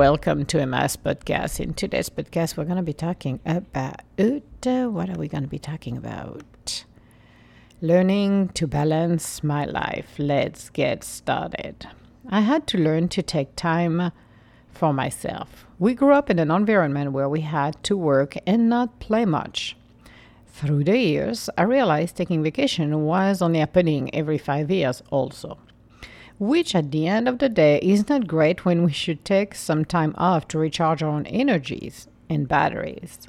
welcome to Emma's podcast. In today's podcast, we're going to be talking about uh, what are we going to be talking about? Learning to balance my life. Let's get started. I had to learn to take time for myself. We grew up in an environment where we had to work and not play much. Through the years, I realized taking vacation was only happening every five years, also which at the end of the day is not great when we should take some time off to recharge our own energies and batteries.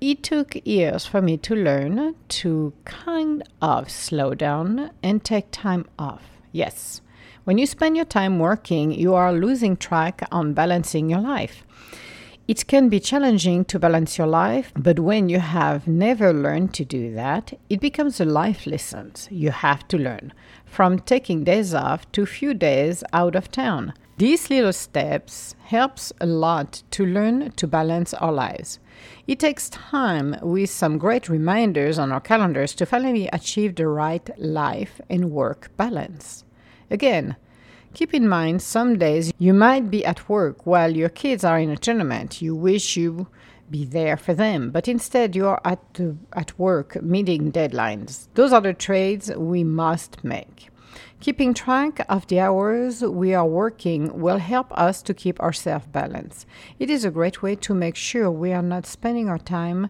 It took years for me to learn to kind of slow down and take time off. Yes, when you spend your time working, you are losing track on balancing your life. It can be challenging to balance your life, but when you have never learned to do that, it becomes a life lesson you have to learn, from taking days off to few days out of town. These little steps helps a lot to learn to balance our lives. It takes time with some great reminders on our calendars to finally achieve the right life and work balance. Again, Keep in mind, some days you might be at work while your kids are in a tournament. You wish you be there for them, but instead you're at, the, at work meeting deadlines. Those are the trades we must make. Keeping track of the hours we are working will help us to keep ourselves balanced. It is a great way to make sure we are not spending our time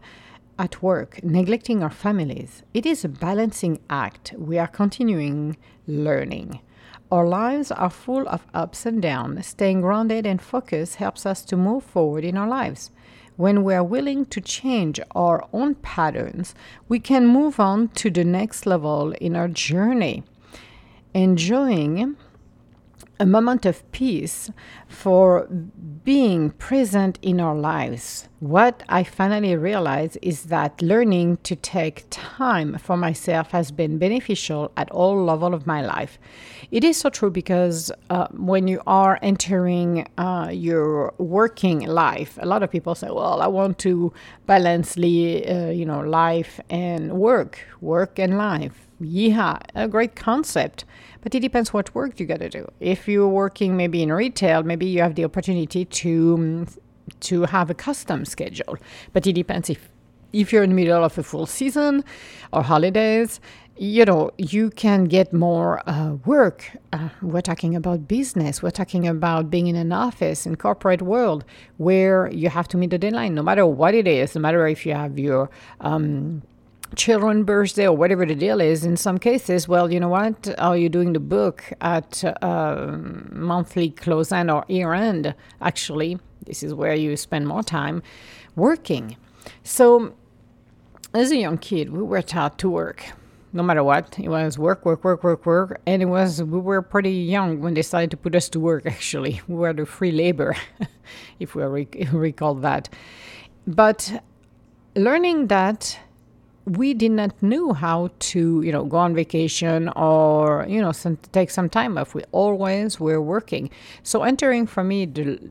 at work, neglecting our families. It is a balancing act. We are continuing learning. Our lives are full of ups and downs. Staying grounded and focused helps us to move forward in our lives. When we are willing to change our own patterns, we can move on to the next level in our journey. Enjoying a moment of peace for being present in our lives. What I finally realized is that learning to take time for myself has been beneficial at all levels of my life. It is so true because uh, when you are entering uh, your working life, a lot of people say, "Well, I want to balance, li- uh, you know, life and work, work and life." Yeah, a great concept. But it depends what work you got to do. If you're working maybe in retail, maybe you have the opportunity to um, to have a custom schedule. But it depends if if you're in the middle of a full season or holidays, you know, you can get more uh, work. Uh, we're talking about business. We're talking about being in an office in corporate world where you have to meet the deadline, no matter what it is, no matter if you have your um, children birthday or whatever the deal is in some cases well you know what? Are you doing the book at uh, monthly close end or year end actually this is where you spend more time working. So as a young kid we were taught to work no matter what. It was work work work work work and it was we were pretty young when they started to put us to work actually. We were the free labor if we rec- recall that. But learning that we did not know how to, you know, go on vacation or, you know, some, take some time off. We always were working. So entering for me the,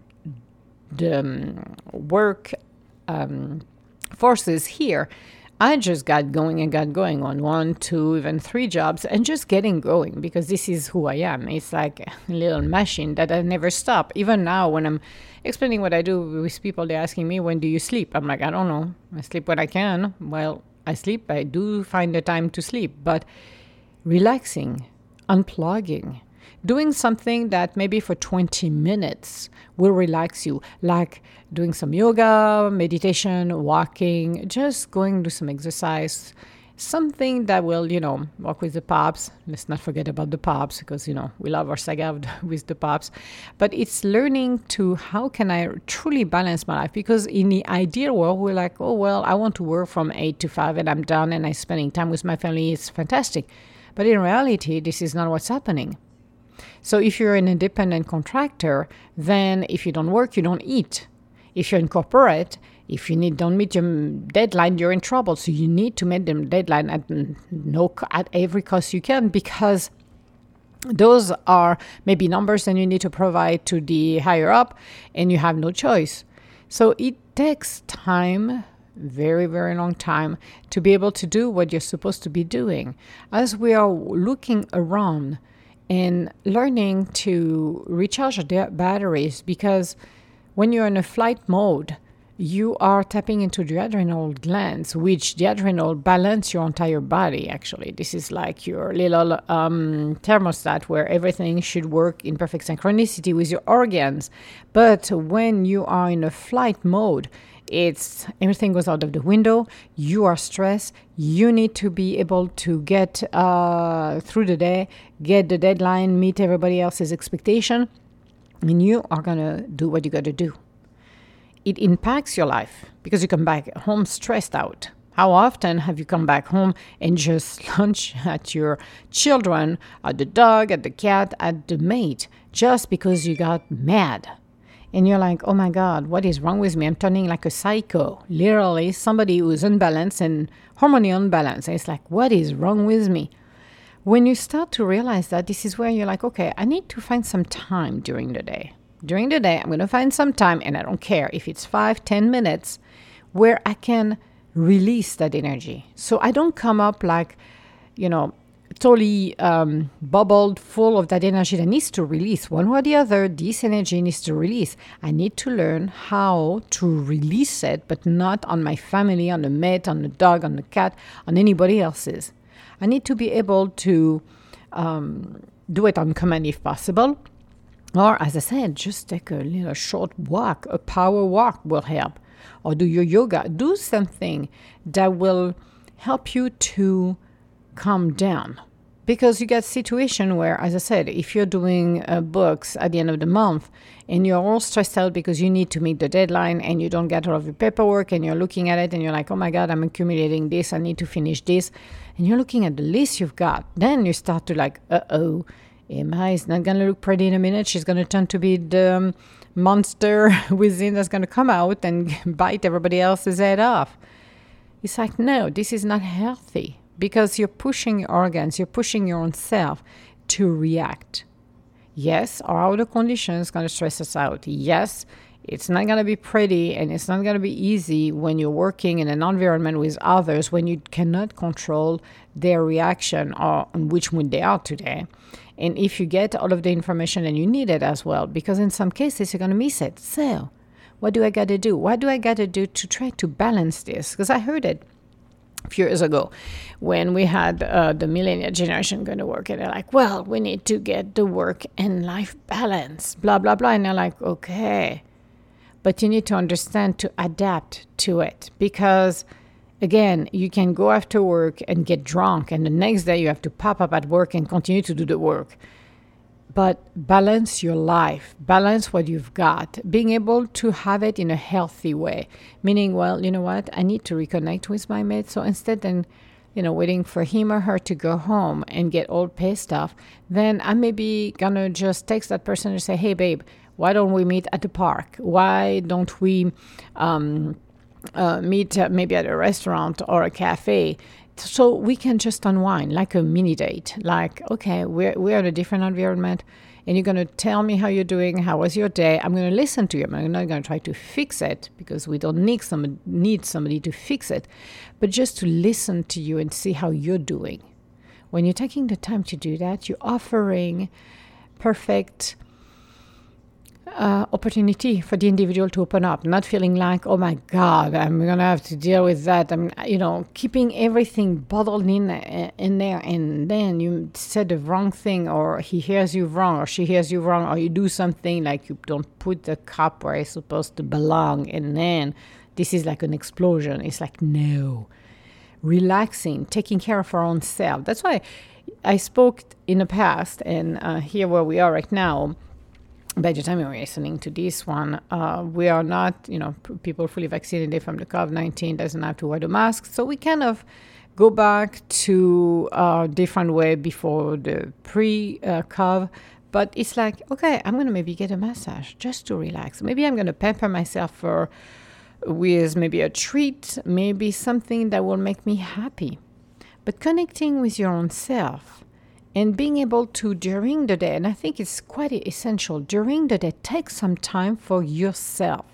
the um, work um, forces here, I just got going and got going on one, two, even three jobs and just getting going because this is who I am. It's like a little machine that I never stop. Even now, when I'm explaining what I do with people, they're asking me, When do you sleep? I'm like, I don't know. I sleep when I can. Well, I sleep, I do find the time to sleep, but relaxing, unplugging, doing something that maybe for 20 minutes will relax you, like doing some yoga, meditation, walking, just going to some exercise, something that will, you know, work with the pops. Let's not forget about the pops because, you know, we love our saga with the pops. But it's learning to how can I truly balance my life? Because in the ideal world, we're like, oh, well, I want to work from eight to five and I'm done and I'm spending time with my family. It's fantastic. But in reality, this is not what's happening. So if you're an independent contractor, then if you don't work, you don't eat. If you're in corporate, if you need don't meet your deadline, you're in trouble. So you need to meet the deadline at no at every cost you can because those are maybe numbers that you need to provide to the higher up and you have no choice. So it takes time very, very long time to be able to do what you're supposed to be doing. As we are looking around and learning to recharge batteries because When you're in a flight mode, you are tapping into the adrenal glands, which the adrenal balance your entire body. Actually, this is like your little um, thermostat where everything should work in perfect synchronicity with your organs. But when you are in a flight mode, it's everything goes out of the window. You are stressed. You need to be able to get uh, through the day, get the deadline, meet everybody else's expectation, and you are gonna do what you got to do it impacts your life because you come back home stressed out. How often have you come back home and just lunch at your children, at the dog, at the cat, at the mate, just because you got mad? And you're like, oh my God, what is wrong with me? I'm turning like a psycho. Literally, somebody who's unbalanced and hormonally unbalanced. And it's like, what is wrong with me? When you start to realize that, this is where you're like, okay, I need to find some time during the day during the day, I'm going to find some time, and I don't care if it's five, ten minutes, where I can release that energy. So I don't come up like, you know, totally um, bubbled full of that energy that needs to release. One way or the other, this energy needs to release. I need to learn how to release it, but not on my family, on the mate, on the dog, on the cat, on anybody else's. I need to be able to um, do it on command if possible or, as I said, just take a little short walk, a power walk will help. Or do your yoga. Do something that will help you to calm down. Because you get situation where, as I said, if you're doing uh, books at the end of the month and you're all stressed out because you need to meet the deadline and you don't get all of your paperwork and you're looking at it and you're like, oh my God, I'm accumulating this, I need to finish this. And you're looking at the list you've got. Then you start to like, uh oh, Emma is not going to look pretty in a minute. She's going to turn to be the um, monster within that's going to come out and bite everybody else's head off. It's like, no, this is not healthy because you're pushing your organs, you're pushing your own self to react. Yes, our outer conditions going to stress us out. Yes, it's not going to be pretty and it's not going to be easy when you're working in an environment with others when you cannot control their reaction or on which mood they are today. And if you get all of the information and you need it as well, because in some cases you're going to miss it. So, what do I got to do? What do I got to do to try to balance this? Because I heard it a few years ago when we had uh, the millennial generation going to work and they're like well we need to get the work and life balance blah blah blah and they're like okay but you need to understand to adapt to it because again you can go after work and get drunk and the next day you have to pop up at work and continue to do the work. But balance your life balance what you've got. Being able to have it in a healthy way meaning well you know what? I need to reconnect with my mate so instead then you know waiting for him or her to go home and get all pissed off then i may be gonna just text that person and say hey babe why don't we meet at the park? Why don't we um, uh, meet uh, maybe at a restaurant or a cafe? So we can just unwind like a mini date. Like, okay, we're, we're in a different environment and you're going to tell me how you're doing, how was your day. I'm going to listen to you. I'm not going to try to fix it because we don't need somebody, need somebody to fix it, but just to listen to you and see how you're doing. When you're taking the time to do that, you're offering perfect uh, opportunity for the individual to open up, not feeling like, oh my God, I'm gonna have to deal with that. I'm, you know, keeping everything bottled in uh, in there, and then you said the wrong thing, or he hears you wrong, or she hears you wrong, or you do something like you don't put the cup where it's supposed to belong, and then this is like an explosion. It's like no, relaxing, taking care of our own self. That's why I spoke in the past, and uh, here where we are right now by the time you're listening to this one, uh, we are not, you know, p- people fully vaccinated from the COVID 19 doesn't have to wear the mask. So we kind of go back to a different way before the pre uh, COVID. But it's like, okay, I'm going to maybe get a massage just to relax. Maybe I'm going to pamper myself for with maybe a treat, maybe something that will make me happy. But connecting with your own self and being able to during the day and i think it's quite essential during the day take some time for yourself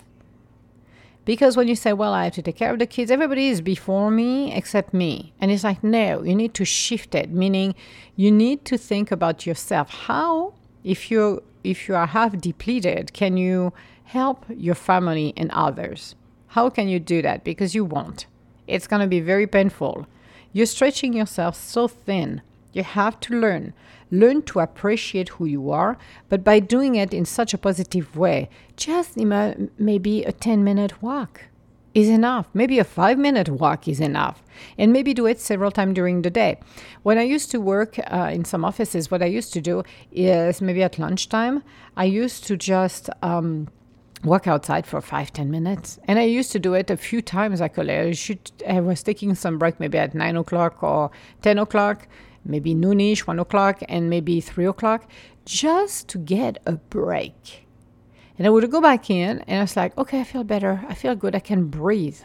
because when you say well i have to take care of the kids everybody is before me except me and it's like no you need to shift it meaning you need to think about yourself how if you if you are half depleted can you help your family and others. How can you do that? Because you won't. It's going to be very painful. You're stretching yourself so thin. You have to learn. Learn to appreciate who you are, but by doing it in such a positive way, just maybe a 10 minute walk is enough. Maybe a five minute walk is enough. And maybe do it several times during the day. When I used to work uh, in some offices, what I used to do is maybe at lunchtime, I used to just. Um, walk outside for five ten minutes and i used to do it a few times actually i, should, I was taking some break maybe at 9 o'clock or 10 o'clock maybe noonish 1 o'clock and maybe 3 o'clock just to get a break and I would go back in and I was like, okay, I feel better. I feel good. I can breathe.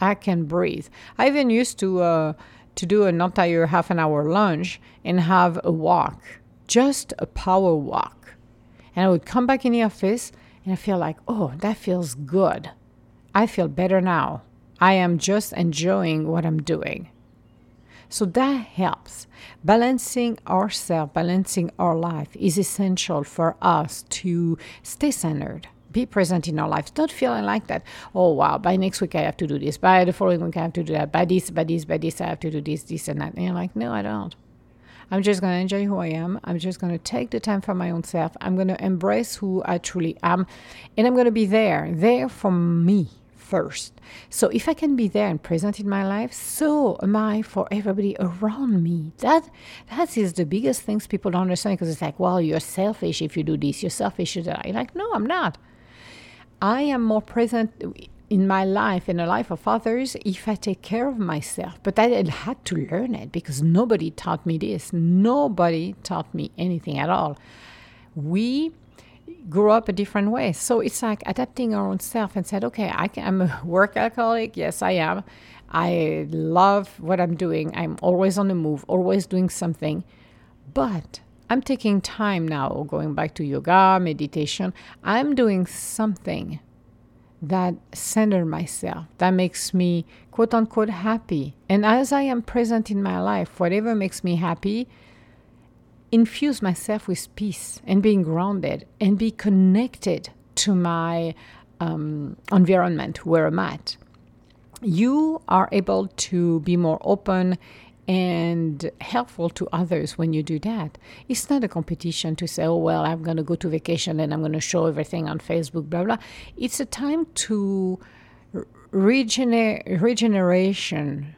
I can breathe. I even used to uh, to do an entire half an hour lunch and have a walk, just a power walk. And I would come back in the office and I feel like, oh, that feels good. I feel better now. I am just enjoying what I'm doing. So that helps. Balancing ourselves, balancing our life is essential for us to stay centered. Be present in our lives. Don't feeling like that. Oh wow! By next week I have to do this. By the following week I have to do that. By this, by this, by this I have to do this, this, and that. And you're like, no, I don't. I'm just to enjoy who I am. I'm just to take the time for my own self. I'm to embrace who I truly am. And I'm to be there, there for me, first. So if I can be there and present in my life, so am I for everybody around me. That that is the biggest things people don't understand because it's like, well, you're selfish if you do this, you're selfish. You're like, no, I'm not. I am more present in my life in the life of others if I take care of myself. But I had to learn it because nobody taught me this. Nobody taught me anything at all. We grew up a different way. So it's like adapting our own self and said, okay, I I'm a work alcoholic. Yes, I am. I love what I'm doing. I'm always on the move, always doing something. But I'm taking time now, going back to yoga, meditation. I'm doing something that center myself, that makes me quote unquote happy. And as I am present in my life, whatever makes me happy, infuse myself with peace and being grounded and be connected to my um, environment where I'm at, you are able to be more open and helpful to others when you do that. It's not a competition to say, oh, well, I'm going to go to vacation and I'm going to show everything on Facebook, blah, blah. It's a time to regener- regeneration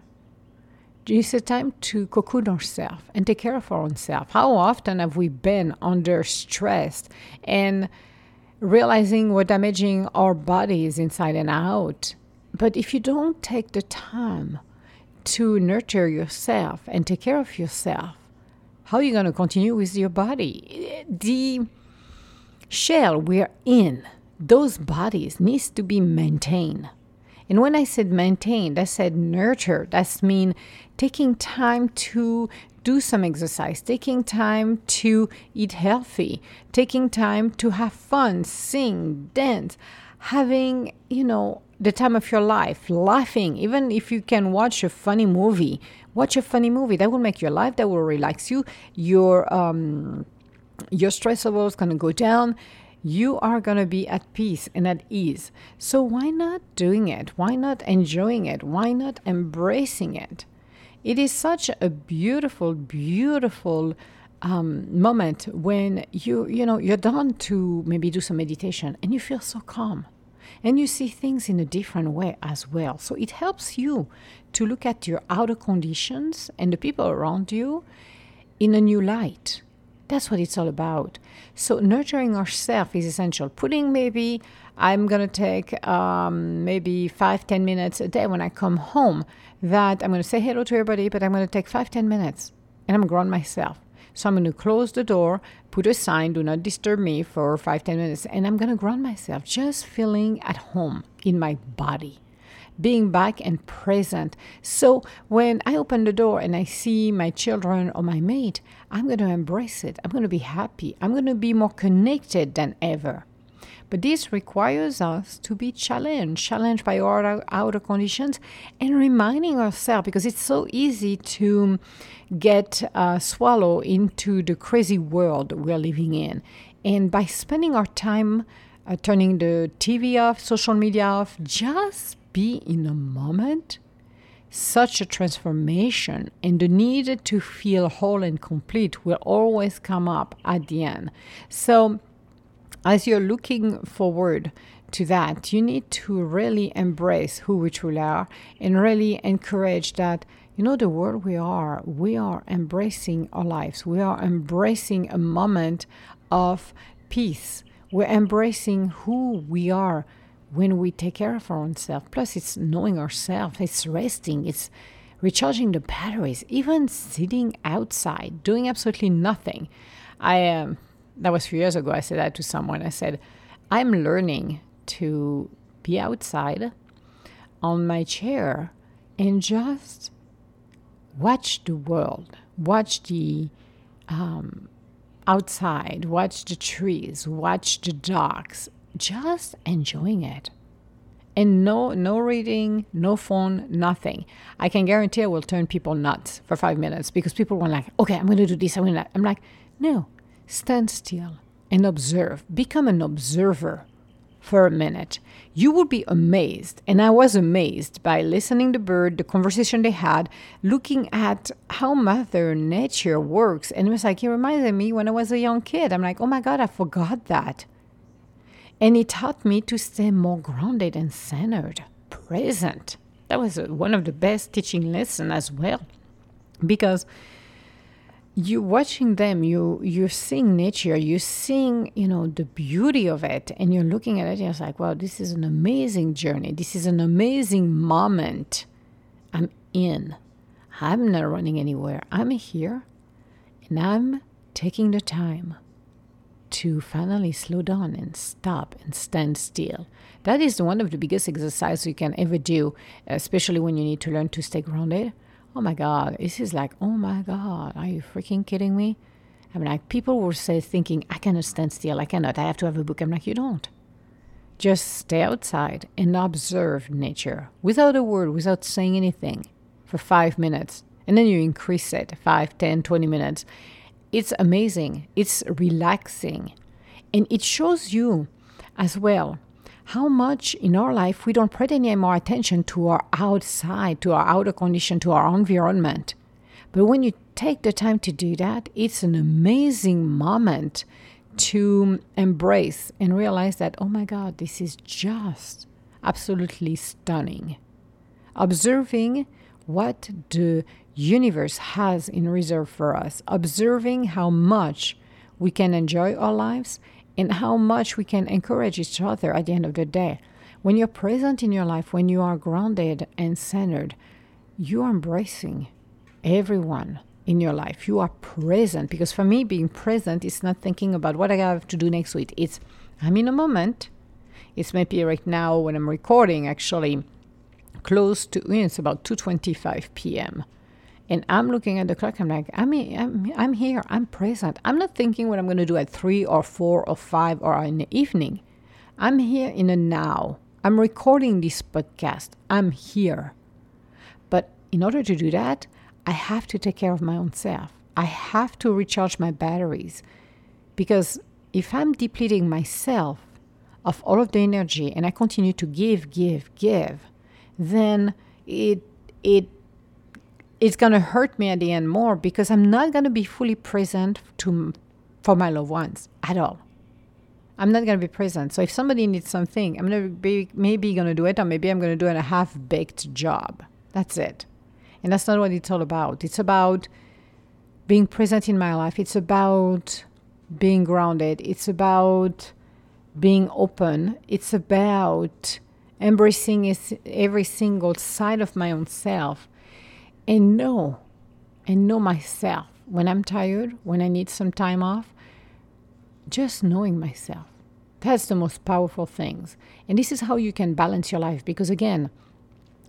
it's a time to cocoon ourselves and take care of our own self. How often have we been under stress and realizing we're damaging our bodies inside and out? But if you don't take the time to nurture yourself and take care of yourself, how are you going to continue with your body? The shell we're in, those bodies needs to be maintained. And when I said maintained, I said nurture. That's mean taking time to do some exercise, taking time to eat healthy, taking time to have fun, sing, dance, having, you know, the time of your life, laughing. Even if you can watch a funny movie, watch a funny movie. That will make your life, that will relax you. Your um your stress level is gonna go down you are going to be at peace and at ease. So, why not doing it? Why not enjoying it? Why not embracing it? It is such a beautiful, beautiful um, moment when you you know you're done to maybe do some meditation and you feel so calm and you see things in a different way as well. So it helps you to look at your outer conditions and the people around you in a new light. That's what it's all about. So nurturing ourselves is essential. Putting maybe I'm gonna take um, maybe five ten minutes a day when I come home. That I'm gonna say hello to everybody, but I'm gonna take five ten minutes and I'm ground myself. So I'm gonna close the door, put a sign, do not disturb me for five ten minutes, and I'm gonna ground myself, just feeling at home in my body being back and present. So when I open the door and I see my children or my mate, I'm going to embrace it. I'm going to be happy. I'm going to be more connected than ever. But this requires us to be challenged, challenged by our outer conditions, and reminding ourselves because it's so easy to get uh, swallowed into the crazy world we're living in. And by spending our time uh, turning the TV off, social media off, just be in a moment. Such a transformation and the need to feel whole and complete will always come up at the end. So, as you're looking forward to that, you need to really embrace who we truly are and really encourage that you know the world we are we are embracing our lives we are embracing a moment of peace we're embracing who we are when we take care of our own self plus it's knowing ourselves it's resting it's recharging the batteries even sitting outside doing absolutely nothing. I um, that was a few years ago i said that to someone. I said i'm learning to be outside on my chair and just watch the world, watch the um, outside, watch the trees, watch the dogs, just enjoying it. And no, no reading, no phone, nothing. I can guarantee I will turn people nuts for five minutes because people were like, okay, I'm going to do this. I'm, gonna, I'm like, no, stand still and observe. Become an observer for a minute. You would be amazed, and I was amazed by listening to bird, the conversation they had, looking at how Mother Nature works, and it was like it reminded me when I was a young kid. I'm like, oh my God, I forgot that. And it taught me to stay more grounded and centered, present. That was uh, one of the best teaching lessons as well, because you're watching them you you're seeing nature you're seeing you know the beauty of it. And you're looking at it and it's like wow this is an amazing journey. This is an amazing moment i'm in. I'm not running anywhere. I'm here and i'm taking the time to finally slow down and stop and stand still that is one of the biggest exercises you can ever do especially when you need to learn to stay grounded oh my God, this is like, oh my God, are you freaking kidding me? I mean, like, people will say, thinking, I cannot stand still, I cannot, I have to have a book. I'm like, you don't. Just stay outside and observe nature without a word, without saying anything for five minutes. And then you increase it five, ten, twenty minutes. It's amazing. It's relaxing. And it shows you as well how much in our life we don't pay any more attention to our outside, to our outer condition, to our environment. But when you take the time to do that, it's an amazing moment to embrace and realize that, oh my God, this is just absolutely stunning. Observing what the universe has in reserve for us, observing how much we can enjoy our lives and how much we can encourage each other at the end of the day. When you're present in your life, when you are grounded and centered, you are embracing everyone in your life. You are present because for me, being present is not thinking about what I have to do next week. It's I'm in a moment. It's maybe right now when I'm recording, actually close to it's about 2:25 p.m. And I'm looking at the clock. I'm like, I'm, I'm, I'm here. I'm present. I'm not thinking what I'm going to do at three or four or five or in the evening. I'm here in the now. I'm recording this podcast. I'm here. But in order to do that, I have to take care of my own self. I have to recharge my batteries. Because if I'm depleting myself of all of the energy and I continue to give, give, give, then it, it it's going to hurt me at the end more because I'm not going to be fully present to for my loved ones at all. I'm not going to be present. So if somebody needs something, I'm going to be maybe going to do it or maybe I'm going to do a half-baked job. That's it. And that's not what it's all about. It's about being present in my life. It's about being grounded. It's about being open. It's about embracing every single side of my own self and know and know myself when I'm tired, when I need some time off, just knowing myself. That's the most powerful things. And this is how you can balance your life because again,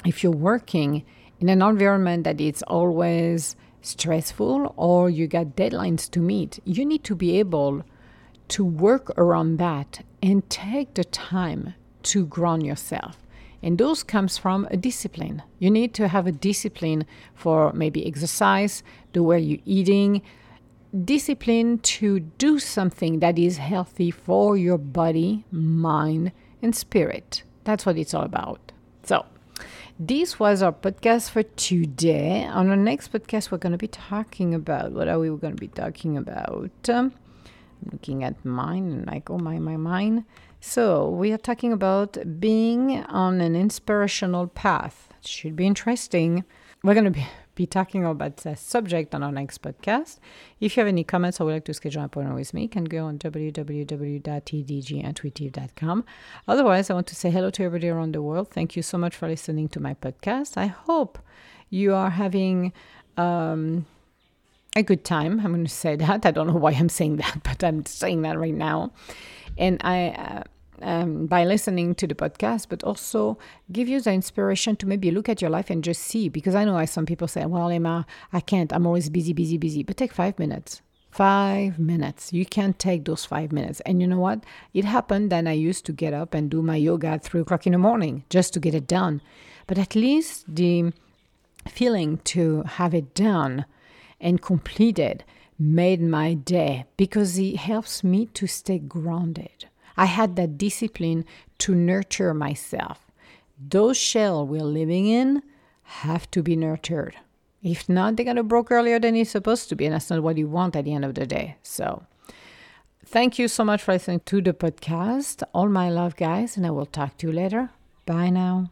if you're working in an environment that it's always stressful or you got deadlines to meet, you need to be able to work around that and take the time to ground yourself. And those comes from a discipline. You need to have a discipline for maybe exercise, the way you're eating, discipline to do something that is healthy for your body, mind, and spirit. That's what it's all about. So, this was our podcast for today. On our next podcast, we're going to be talking about what are we going to be talking about? Um, looking at mine like, oh my, my, mine. So, we are talking about being on an inspirational path. Should be interesting. We're going to be be talking about the subject on our next podcast. If you have any comments or would like to schedule an appointment with me, you can go on www.tdgintuitive.com. Otherwise, I want to say hello to everybody around the world. Thank you so much for listening to my podcast. I hope you are having um, a good time. I'm going to say that. I don't know why I'm saying that, but I'm saying that right now. And I. Uh, um, by listening to the podcast, but also give you the inspiration to maybe look at your life and just see. Because I know I, some people say, well, Emma, I can't. I'm always busy, busy, busy. But take five minutes. Five minutes. You can take those five minutes. And you know what? It happened that I used to get up and do my yoga at three o'clock in the morning just to get it done. But at least the feeling to have it done and completed made my day because it helps me to stay grounded. I had that discipline to nurture myself. Those shells we're living in have to be nurtured. If not, they're going to broke earlier than it's supposed to be, and that's not what you want at the end of the day. So, thank you so much for listening to the podcast. All my love, guys, and I will talk to you later. Bye now.